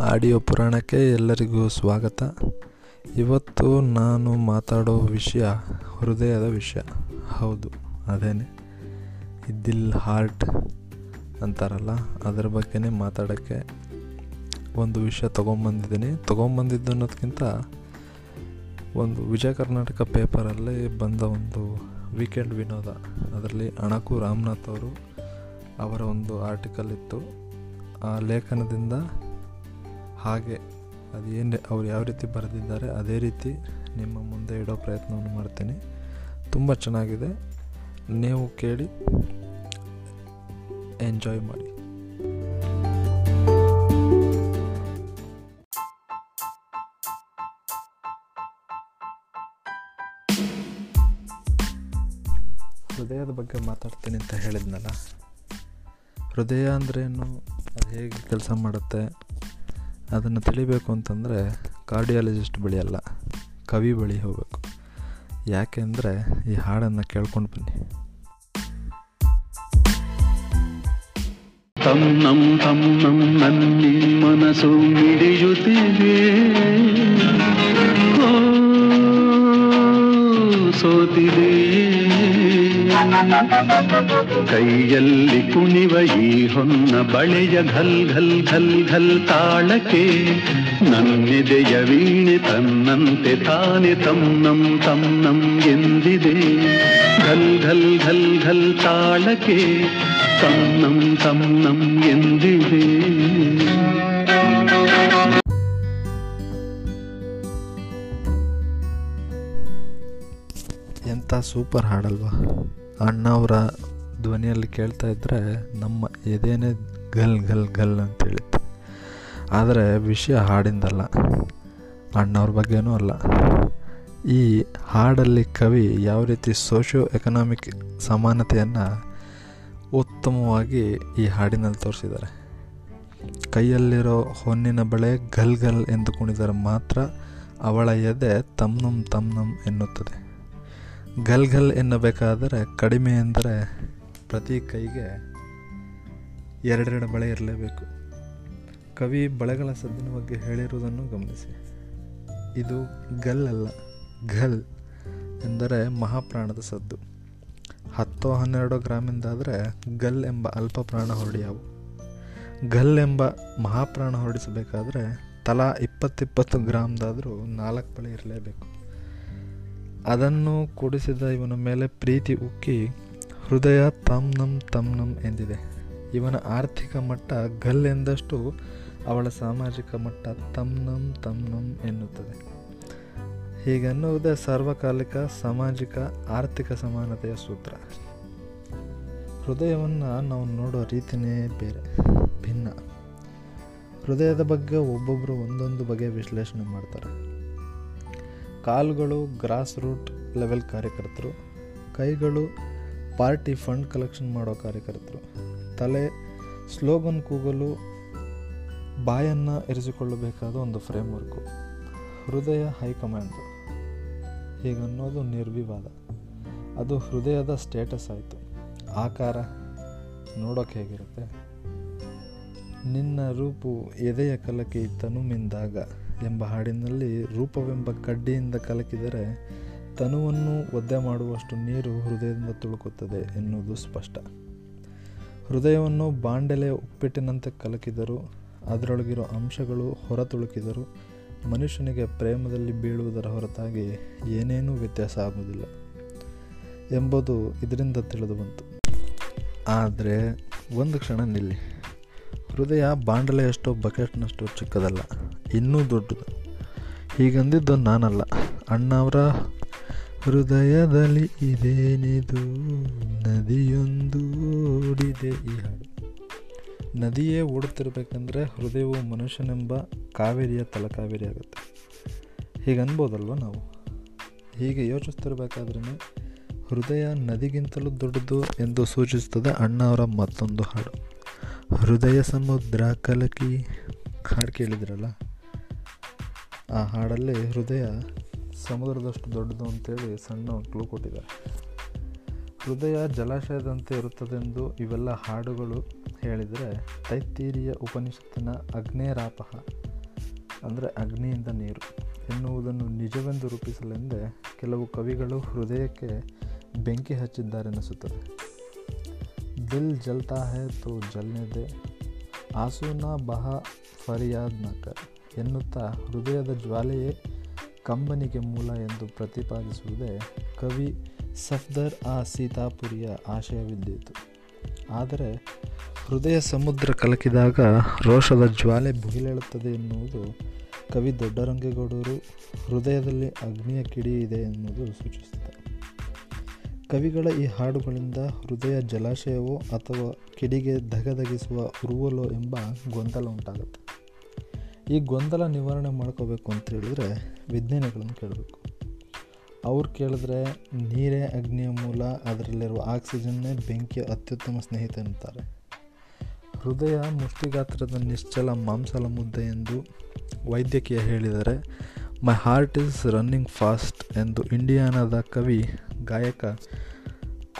Audio ಪುರಾಣಕ್ಕೆ ಎಲ್ಲರಿಗೂ ಸ್ವಾಗತ. ಇವತ್ತು ನಾನು ಮಾತಾಡೋ ವಿಷಯ ಹೃದಯದ ವಿಷಯ. ಹೌದು, ಅದೇನೆ. ಇದ್ದಿಲ್ ಹಾರ್ಟ್ ಅಂತಾರಲ್ಲ, ಅದರ ಬಗ್ಗೆನೇ ಮಾತಾಡೋಕ್ಕೆ ಒಂದು ವಿಷಯ ತೊಗೊಂಬಂದಿದ್ದೀನಿ. ತೊಗೊಂಬಂದಿದ್ದು ಅನ್ನೋದಕ್ಕಿಂತ ಒಂದು ವಿಜಯ ಕರ್ನಾಟಕ ಪೇಪರಲ್ಲಿ ಬಂದ ಒಂದು ವೀಕೆಂಡ್ ವಿನೋದ. ಅದರಲ್ಲಿ ಅಣಕು ರಾಮನಾಥ್ ಅವರು ಅವರ ಒಂದು ಆರ್ಟಿಕಲ್ ಇತ್ತು. ಆ ಲೇಖನದಿಂದ ಹಾಗೆ ಅದೇನು ಅವ್ರು ಯಾವ ರೀತಿ ಬರೆದಿದ್ದಾರೆ, ಅದೇ ರೀತಿ ನಿಮ್ಮ ಮುಂದೆ ಇಡೋ ಪ್ರಯತ್ನವನ್ನು ಮಾಡ್ತೀನಿ. ತುಂಬ ಚೆನ್ನಾಗಿದೆ. ನೀವು ಕೇಳಿ ಎಂಜಾಯ್ ಮಾಡಿ. ಹೃದಯದ ಬಗ್ಗೆ ಮಾತಾಡ್ತೀನಿ ಅಂತ ಹೇಳಿದ್ನಲ್ಲ? ಹೃದಯ ಅಂದ್ರೇನು? ಅದು ಹೇಗೆ ಕೆಲಸ ಮಾಡುತ್ತೆ? ಅದನ್ನು ತಿಳಿಬೇಕು ಅಂತಂದರೆ ಕಾರ್ಡಿಯಾಲಜಿಸ್ಟ್ ಬಳಿ ಅಲ್ಲ, ಕವಿ ಬಳಿ ಹೋಗಬೇಕು. ಯಾಕೆಂದರೆ ಈ ಹಾಡನ್ನು ಕೇಳ್ಕೊಂಡು ಬನ್ನಿ. ತಂ ನಂ ತಂ ನಂ ನನ್ನಿ ಮನಸ್ಸು ಮಿಡಿಯುತ್ತಿದೆ. ಸೋತಿದೆಯೇ? ಸೋತಿದೆ ಕೈಯಲ್ಲಿ ಕುಣಿವ ಈ ಹೊನ್ನ ಬಳೆಯ ಘಲ್ ಘಲ್ ಘಲ್ ಘಲ್ ತಾಳಕ್ಕೆ ನನ್ನೆದೆಯ ವೀಣೆ ತನ್ನಂತೆ ತಾನೆ ತಮ್ಮಂ ತಮ್ಮಂ ಎಂದಿದೆ. ಘಲ್ ಘಲ್ ಘಲ್ ಘಲ್ ತಾಳಕ್ಕೆ ತನ್ನಂ ತಮ್ಮಂ ಎಂದಿದೆ. ಎಂಥ ಸೂಪರ್ ಹಾಡಲ್ವಾ? ಅಣ್ಣ ಅವರ ಧ್ವನಿಯಲ್ಲಿ ಕೇಳ್ತಾ ಇದ್ದರೆ ನಮ್ಮ ಎದೇನೇ ಗಲ್ ಗಲ್ ಗಲ್ ಅಂತ ಆದರೆ ವಿಷಯ ಹಾಡಿಂದಲ್ಲ, ಅಣ್ಣವ್ರ ಬಗ್ಗೆನೂ ಅಲ್ಲ. ಈ ಹಾಡಲ್ಲಿ ಕವಿ ಯಾವ ರೀತಿ ಸೋಷಿಯೋ ಎಕನಾಮಿಕ್ ಸಮಾನತೆಯನ್ನು ಉತ್ತಮವಾಗಿ ಈ ಹಾಡಿನಲ್ಲಿ ತೋರಿಸಿದ್ದಾರೆ. ಕೈಯಲ್ಲಿರೋ ಹೊನ್ನಿನ ಬಳೆ ಗಲ್ ಗಲ್ ಎಂದು ಕುಣಿದರೆ ಮಾತ್ರ ಅವಳ ಎದೆ ತಮ್ನಮ್ ತಮ್ನಮ್ ಎನ್ನುತ್ತದೆ. ಗಲ್ ಗಲ್ ಎನ್ನಬೇಕಾದರೆ ಕಡಿಮೆ ಎಂದರೆ ಪ್ರತಿ ಕೈಗೆ ಎರಡೆರಡು ಬಳೆ ಇರಲೇಬೇಕು. ಕವಿ ಬಳೆಗಳ ಸದ್ದಿನ ಬಗ್ಗೆ ಹೇಳಿರುವುದನ್ನು ಗಮನಿಸಿ. ಇದು ಗಲ್ ಅಲ್ಲ, ಘಲ್ ಎಂದರೆ ಮಹಾಪ್ರಾಣದ ಸದ್ದು. ಹತ್ತು ಹನ್ನೆರಡೋ ಗ್ರಾಮಿಂದಾದರೆ ಗಲ್ ಎಂಬ ಅಲ್ಪ ಪ್ರಾಣ ಹೊರಡಿಯಾವು ಗಲ್ ಎಂಬ ಮಹಾಪ್ರಾಣ ಹೊರಡಿಸಬೇಕಾದ್ರೆ ತಲಾ ಇಪ್ಪತ್ತಿಪ್ಪತ್ತು ಗ್ರಾಮ್ದಾದರೂ ನಾಲ್ಕು ಬಳೆ ಇರಲೇಬೇಕು. ಅದನ್ನು ಕೊಡಿಸಿದ ಇವನ ಮೇಲೆ ಪ್ರೀತಿ ಉಕ್ಕಿ, ಹೃದಯ ತಮ್ನಂ ತಮ್ನಂ ಎಂದಿದೆ. ಇವನ ಆರ್ಥಿಕ ಮಟ್ಟ ಗಲ್ ಎಂದಷ್ಟು ಅವಳ ಸಾಮಾಜಿಕ ಮಟ್ಟ ತಮ್ನಂ ತಮ್ನಂ ಎನ್ನುತ್ತದೆ. ಹೀಗೆನ್ನುವುದೇ ಸಾರ್ವಕಾಲಿಕ, ಸಾಮಾಜಿಕ, ಆರ್ಥಿಕ ಸಮಾನತೆಯ ಸೂತ್ರ. ಹೃದಯವನ್ನು ನಾವು ನೋಡೋ ರೀತಿಯೇ ಬೇರೆ, ಭಿನ್ನ. ಹೃದಯದ ಬಗ್ಗೆ ಒಬ್ಬೊಬ್ಬರು ಒಂದೊಂದು ಬಗೆಯ ವಿಶ್ಲೇಷಣೆ ಮಾಡ್ತಾರೆ. ಕಾಲುಗಳು ಗ್ರಾಸ್ ರೂಟ್ ಲೆವೆಲ್ ಕಾರ್ಯಕರ್ತರು, ಕೈಗಳು ಪಾರ್ಟಿ ಫಂಡ್ ಕಲೆಕ್ಷನ್ ಮಾಡೋ ಕಾರ್ಯಕರ್ತರು, ತಲೆ ಸ್ಲೋಗನ್ ಕೂಗಲು ಬಾಯನ್ನು ಇರಿಸಿಕೊಳ್ಳಬೇಕಾದ ಒಂದು ಫ್ರೇಮ್ವರ್ಕು ಹೃದಯ ಹೈಕಮಾಂಡ್ ಹೀಗನ್ನೋದು ನಿರ್ವಿವಾದ. ಅದು ಹೃದಯದ ಸ್ಟೇಟಸ್ ಆಯಿತು. ಆಕಾರ ನೋಡೋಕೆ ಹೇಗಿರುತ್ತೆ? ನಿನ್ನ ರೂಪು ಎದೆಯ ಕಲಕಿ ತನುಮಿಂದಾಗ ಎಂಬ ಹಾಡಿನಲ್ಲಿ ರೂಪವೆಂಬ ಕಡ್ಡಿಯಿಂದ ಕಲಕಿದರೆ ತನುವನ್ನು ಒದ್ದೆ ಮಾಡುವಷ್ಟು ನೀರು ಹೃದಯದಿಂದ ತುಳುಕುತ್ತದೆ ಎನ್ನುವುದು ಸ್ಪಷ್ಟ. ಹೃದಯವನ್ನು ಬಾಂಡೆಲೆ ಉಪ್ಪಿಟ್ಟಿನಂತೆ ಕಲಕಿದರೂ ಅದರೊಳಗಿರೋ ಅಂಶಗಳು ಹೊರ ತುಳುಕಿದರೂ ಮನುಷ್ಯನಿಗೆ ಪ್ರೇಮದಲ್ಲಿ ಬೀಳುವುದರ ಹೊರತಾಗಿ ಏನೇನೂ ವ್ಯತ್ಯಾಸ ಆಗುವುದಿಲ್ಲ ಎಂಬುದು ಇದರಿಂದ ತಿಳಿದು ಬಂತು. ಆದರೆ ಒಂದು ಕ್ಷಣ ನಿಲ್ಲಿ. ಹೃದಯ ಬಾಂಡಲೆಯಷ್ಟು ಬಕೆಟ್ನಷ್ಟು ಚಿಕ್ಕದಲ್ಲ. ಇನ್ನೂ ದೊಡ್ಡದು. ಹೀಗಂದಿದ್ದು ನಾನಲ್ಲ. ಅಣ್ಣವರ ಹೃದಯದಲ್ಲಿ ಇದೇನಿದು? ನದಿಯೊಂದು ಓಡಿದೆ ಈ ಹಾಡು ನದಿಯೇ ಓಡುತ್ತಿರಬೇಕಂದ್ರೆ ಹೃದಯವು ಮನುಷ್ಯನೆಂಬ ಕಾವೇರಿಯ ತಲಕಾವೇರಿ ಆಗುತ್ತೆ. ಹೀಗೆ ಅನ್ಬೋದಲ್ವ ನಾವು? ಹೀಗೆ ಯೋಚಿಸ್ತಿರ್ಬೇಕಾದ್ರೂ ಹೃದಯ ನದಿಗಿಂತಲೂ ದೊಡ್ಡದು ಎಂದು ಸೂಚಿಸುತ್ತದೆ ಅಣ್ಣ ಅವರ ಮತ್ತೊಂದು ಹಾಡು. ಹೃದಯ ಸಮುದ್ರ ಕಲಕಿ. ಹಾಡು ಕೇಳಿದ್ರಲ್ಲ ಆ ಹಾಡಲ್ಲಿ ಹೃದಯ ಸಮುದ್ರದಷ್ಟು ದೊಡ್ಡದು ಅಂತೇಳಿ ಸಣ್ಣ ಕ್ಲೂ ಕೊಟ್ಟಿದ್ದಾರೆ. ಹೃದಯ ಜಲಾಶಯದಂತೆ ಇರುತ್ತದೆಂದು ಇವೆಲ್ಲ ಹಾಡುಗಳು ಹೇಳಿದರೆ ತೈತ್ತೀರಿಯ ಉಪನಿಷತ್ತಿನ ಅಗ್ನೇರಾಪಹ, ಅಂದರೆ ಅಗ್ನಿಯಿಂದ ನೀರು ಎನ್ನುವುದನ್ನು ನಿಜವೆಂದು ರೂಪಿಸಲೆಂದೇ ಕೆಲವು ಕವಿಗಳು ಹೃದಯಕ್ಕೆ ಬೆಂಕಿ ಹಚ್ಚಿದ್ದಾರೆನಿಸುತ್ತದೆ. ದಿಲ್ ಜಲ್ತಾ ಹೇ ತೋ ಜಲ್ನೆದೆ ಆಸೂನಾ ಬಹ ಫರಿಯಾದ್ ನಕರ್ ಎನ್ನುತ್ತಾ ಹೃದಯದ ಜ್ವಾಲೆಯೇ ಕಂಬನಿಗೆ ಮೂಲ ಎಂದು ಪ್ರತಿಪಾದಿಸುವುದೇ ಕವಿ ಸಫ್ದರ್ ಆ ಸೀತಾಪುರಿಯ ಆಶಯವಿದ್ದಿತು. ಆದರೆ ಹೃದಯ ಸಮುದ್ರ ಕಲಕಿದಾಗ ರೋಷದ ಜ್ವಾಲೆ ಭುಗಿಲೇಳುತ್ತದೆ ಎನ್ನುವುದು ಕವಿ ದೊಡ್ಡರಂಗೇಗೌಡರು ಹೃದಯದಲ್ಲಿ ಅಗ್ನಿಯ ಕಿಡಿ ಇದೆ ಎನ್ನುವುದು ಸೂಚಿಸುತ್ತದೆ. ಕವಿಗಳ ಈ ಹಾಡುಗಳಿಂದ ಹೃದಯ ಜಲಾಶಯವೋ ಅಥವಾ ಕಿಡಿಗೆ ಧಗಧಗಿಸುವ ಉರುವಲೋ ಎಂಬ ಗೊಂದಲ ಉಂಟಾಗುತ್ತೆ. ಈ ಗೊಂದಲ ನಿವಾರಣೆ ಮಾಡ್ಕೋಬೇಕು ಅಂತ ಹೇಳಿದ್ರೆ ವಿಜ್ಞಾನಿಗಳನ್ನು ಕೇಳಬೇಕು. ಅವ್ರು ಕೇಳಿದ್ರೆ ನೀರೇ ಅಗ್ನಿಯ ಮೂಲ, ಅದರಲ್ಲಿರುವ ಆಕ್ಸಿಜನ್ನೇ ಬೆಂಕಿಯ ಅತ್ಯುತ್ತಮ ಸ್ನೇಹಿತ ಎನ್ನುತ್ತಾರೆ ಹೃದಯ ಮುಷ್ಟಿಗಾತ್ರದ ನಿಶ್ಚಲ ಮಾಂಸಲ ಮುದ್ದೆ ಎಂದು ವೈದ್ಯಕೀಯ ಹೇಳಿದರೆ my heart is running fast ಎಂದು ಇಂಡಿಯಾನಾದ ಕವಿ, ಗಾಯಕ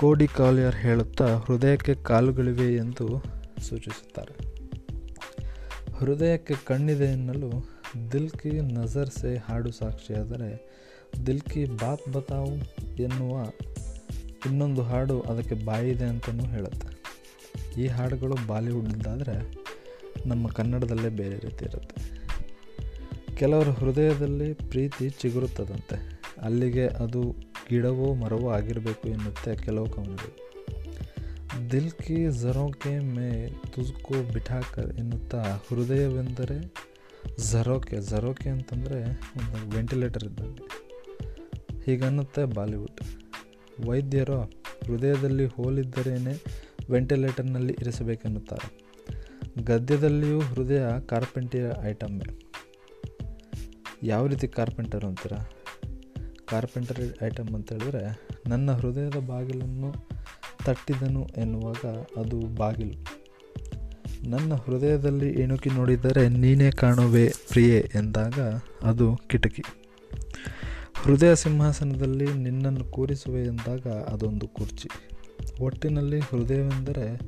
ಕೋಡಿ ಕಾಲಿಯರ್ ಹೇಳುತ್ತಾ, ಹೃದಯಕ್ಕೆ ಕಾಲುಗಳಿವೆ ಎಂದು ಸೂಚಿಸುತ್ತಾರೆ. ಹೃದಯಕ್ಕೆ ಕಣ್ಣಿದೆ ಎನ್ನಲು ದಿಲ್ ಕಿ ನಜರ್ ಸೆ ಹಾಡು ಸಾಕ್ಷಿಯಾದರೆ ದಿಲ್ ಕಿ ಬಾತ್ ಬತಾವು ಎನ್ನುವ ಇನ್ನೊಂದು ಹಾಡು ಅದಕ್ಕೆ ಬಾಯಿದೆ ಅಂತಲೂ ಹೇಳುತ್ತೆ. ಈ ಹಾಡುಗಳು ಬಾಲಿವುಡ್ದಾದರೆ ನಮ್ಮ ಕನ್ನಡದಲ್ಲೇ ಬೇರೆ ರೀತಿ ಇರುತ್ತೆ. ಕೆಲವರ ಹೃದಯದಲ್ಲಿ ಪ್ರೀತಿ ಚಿಗುರುತ್ತದಂತೆ. ಅಲ್ಲಿಗೆ ಅದು ಗಿಡವೋ ಮರವೋ ಆಗಿರಬೇಕು ಎನ್ನುತ್ತೆ ಕೆಲವು ಕವನಗಳು. ದಿಲ್ ಕಿ ಝರೋಕೆ ಮೇ ತುಸ್ಕು ಬಿಠಾಕರ್ ಎನ್ನುತ್ತಾ ಹೃದಯವೆಂದರೆ ಝರೋಕೆ ಝರೋಕೆ ಅಂತಂದರೆ ಒಂದು ವೆಂಟಿಲೇಟರ್ ಇದ್ದಂಗೆ ಹೀಗನ್ನುತ್ತೆ ಬಾಲಿವುಡ್ ವೈದ್ಯರು ಹೃದಯದಲ್ಲಿ ಹೋಲಿದ್ದರೇನೆ ವೆಂಟಿಲೇಟರ್ನಲ್ಲಿ ಇರಿಸಬೇಕೆನ್ನುತ್ತಾರೆ ಗದ್ಯದಲ್ಲಿಯೂ ಹೃದಯ ಕಾರ್ಪೆಂಟಿಯ ಐಟಮ್ಮೆ ಯಾವ ರೀತಿ ಕಾರ್ಪೆಂಟರ್ ಅಂತೀರ ಕಾರ್ಪೆಂಟರ್ ಐಟಮ್ ಅಂತ ಹೇಳಿದ್ರೆ ನನ್ನ ಹೃದಯದ ಬಾಗಿಲನ್ನು ತಟ್ಟಿದನು ಎನ್ನುವಾಗ ಅದು ಬಾಗಿಲು. ನನ್ನ ಹೃದಯದಲ್ಲಿ ಇಣುಕಿ ನೋಡಿದರೆ ನೀನೇ ಕಾಣುವೆ ಪ್ರಿಯೆ ಎಂದಾಗ ಅದು ಕಿಟಕಿ. ಹೃದಯ ಸಿಂಹಾಸನದಲ್ಲಿ ನಿನ್ನನ್ನು ಕೂರಿಸುವೆ ಎಂದಾಗ ಅದೊಂದು ಕುರ್ಚಿ. ಒಟ್ಟಿನಲ್ಲಿ ಹೃದಯವೆಂದರೆ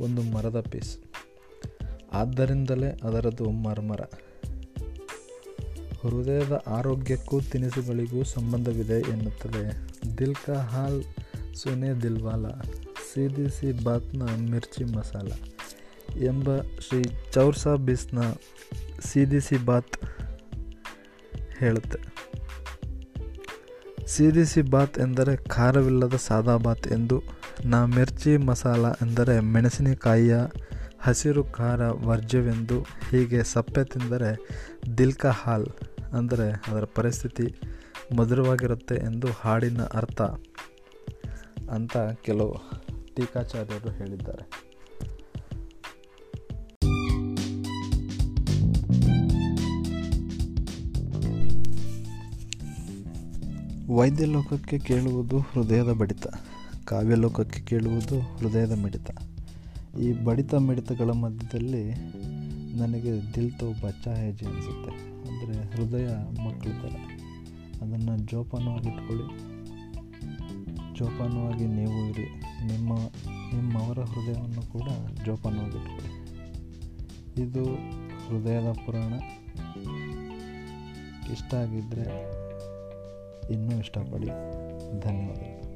ಒಂದು ಮರದ ಪೀಸ್. ಆದ್ದರಿಂದಲೇ ಅದರದು ಮರ್ಮರ. ಹೃದಯದ ಆರೋಗ್ಯಕ್ಕೂ ತಿನಿಸುಗಳಿಗೂ ಸಂಬಂಧವಿದೆ ಎನ್ನುತ್ತದೆ ದಿಲ್ ಕಾ ಹಾಲ್ ಸುನೆ ದಿಲ್ವಾಲ, ಸೀದಿ ಸಿ ಬಾತ್ನ ಮಿರ್ಚಿ ಮಸಾಲ ಎಂಬ ಶ್ರೀ ಚೌರ್ಸಾ ಬಿಸ್ನ ಸೀದಿ ಸಿ ಬಾತ್ ಹೇಳುತ್ತೆ. ಸೀದಿ ಸಿ ಬಾತ್ ಎಂದರೆ ಖಾರವಿಲ್ಲದ ಸಾದಾ ಬಾತ್ ಎಂದು, ನಾ ಮಿರ್ಚಿ ಮಸಾಲ ಎಂದರೆ ಮೆಣಸಿನಕಾಯಿಯ ಹಸಿರು ಖಾರ ವರ್ಜ್ಯವೆಂದು, ಹೀಗೆ ಸಪ್ಪೆ ತಿಂದರೆ ದಿಲ್ಕ ಹಾಲ್ ಅಂದರೆ ಅದರ ಪರಿಸ್ಥಿತಿ ಮಧುರವಾಗಿರುತ್ತೆ ಎಂದು ಹಾಡಿನ ಅರ್ಥ. ಅಂತ ಕೆಲವು ಟೀಕಾಚಾರ್ಯರು ಹೇಳಿದ್ದಾರೆ. ವೈದ್ಯ ಲೋಕಕ್ಕೆ ಕೇಳುವುದು ಹೃದಯದ ಬಡಿತ, ಕಾವ್ಯ ಲೋಕಕ್ಕೆ ಕೇಳುವುದು ಹೃದಯದ ಮಿಡಿತ. ಈ ಬಡಿತ ಮಿಡಿತಗಳ ಮಧ್ಯದಲ್ಲಿ ನನಗೆ ದಿಲ್ ತೋ ಬಚ್ಚಾ ಹೆಜ್ಜೆ ಅನಿಸುತ್ತೆ. ಅಂದರೆ ಹೃದಯ ಮಕ್ಕಳ ಥರ ಅದನ್ನು ಜೋಪಾನವಾಗಿ ಇಟ್ಕೊಳ್ಳಿ ಜೋಪಾನವಾಗಿ ನೀವು ಇರಿ. ನಿಮ್ಮ, ನಿಮ್ಮವರ ಹೃದಯವನ್ನು ಕೂಡ ಜೋಪಾನವಾಗಿಟ್ಕೊಳ್ಳಿ ಇದು ಹೃದಯದ ಪುರಾಣ. ಇಷ್ಟ ಆಗಿದ್ದರೆ ಇನ್ನೂ ಇಷ್ಟಪಡಿ. ಧನ್ಯವಾದಗಳು.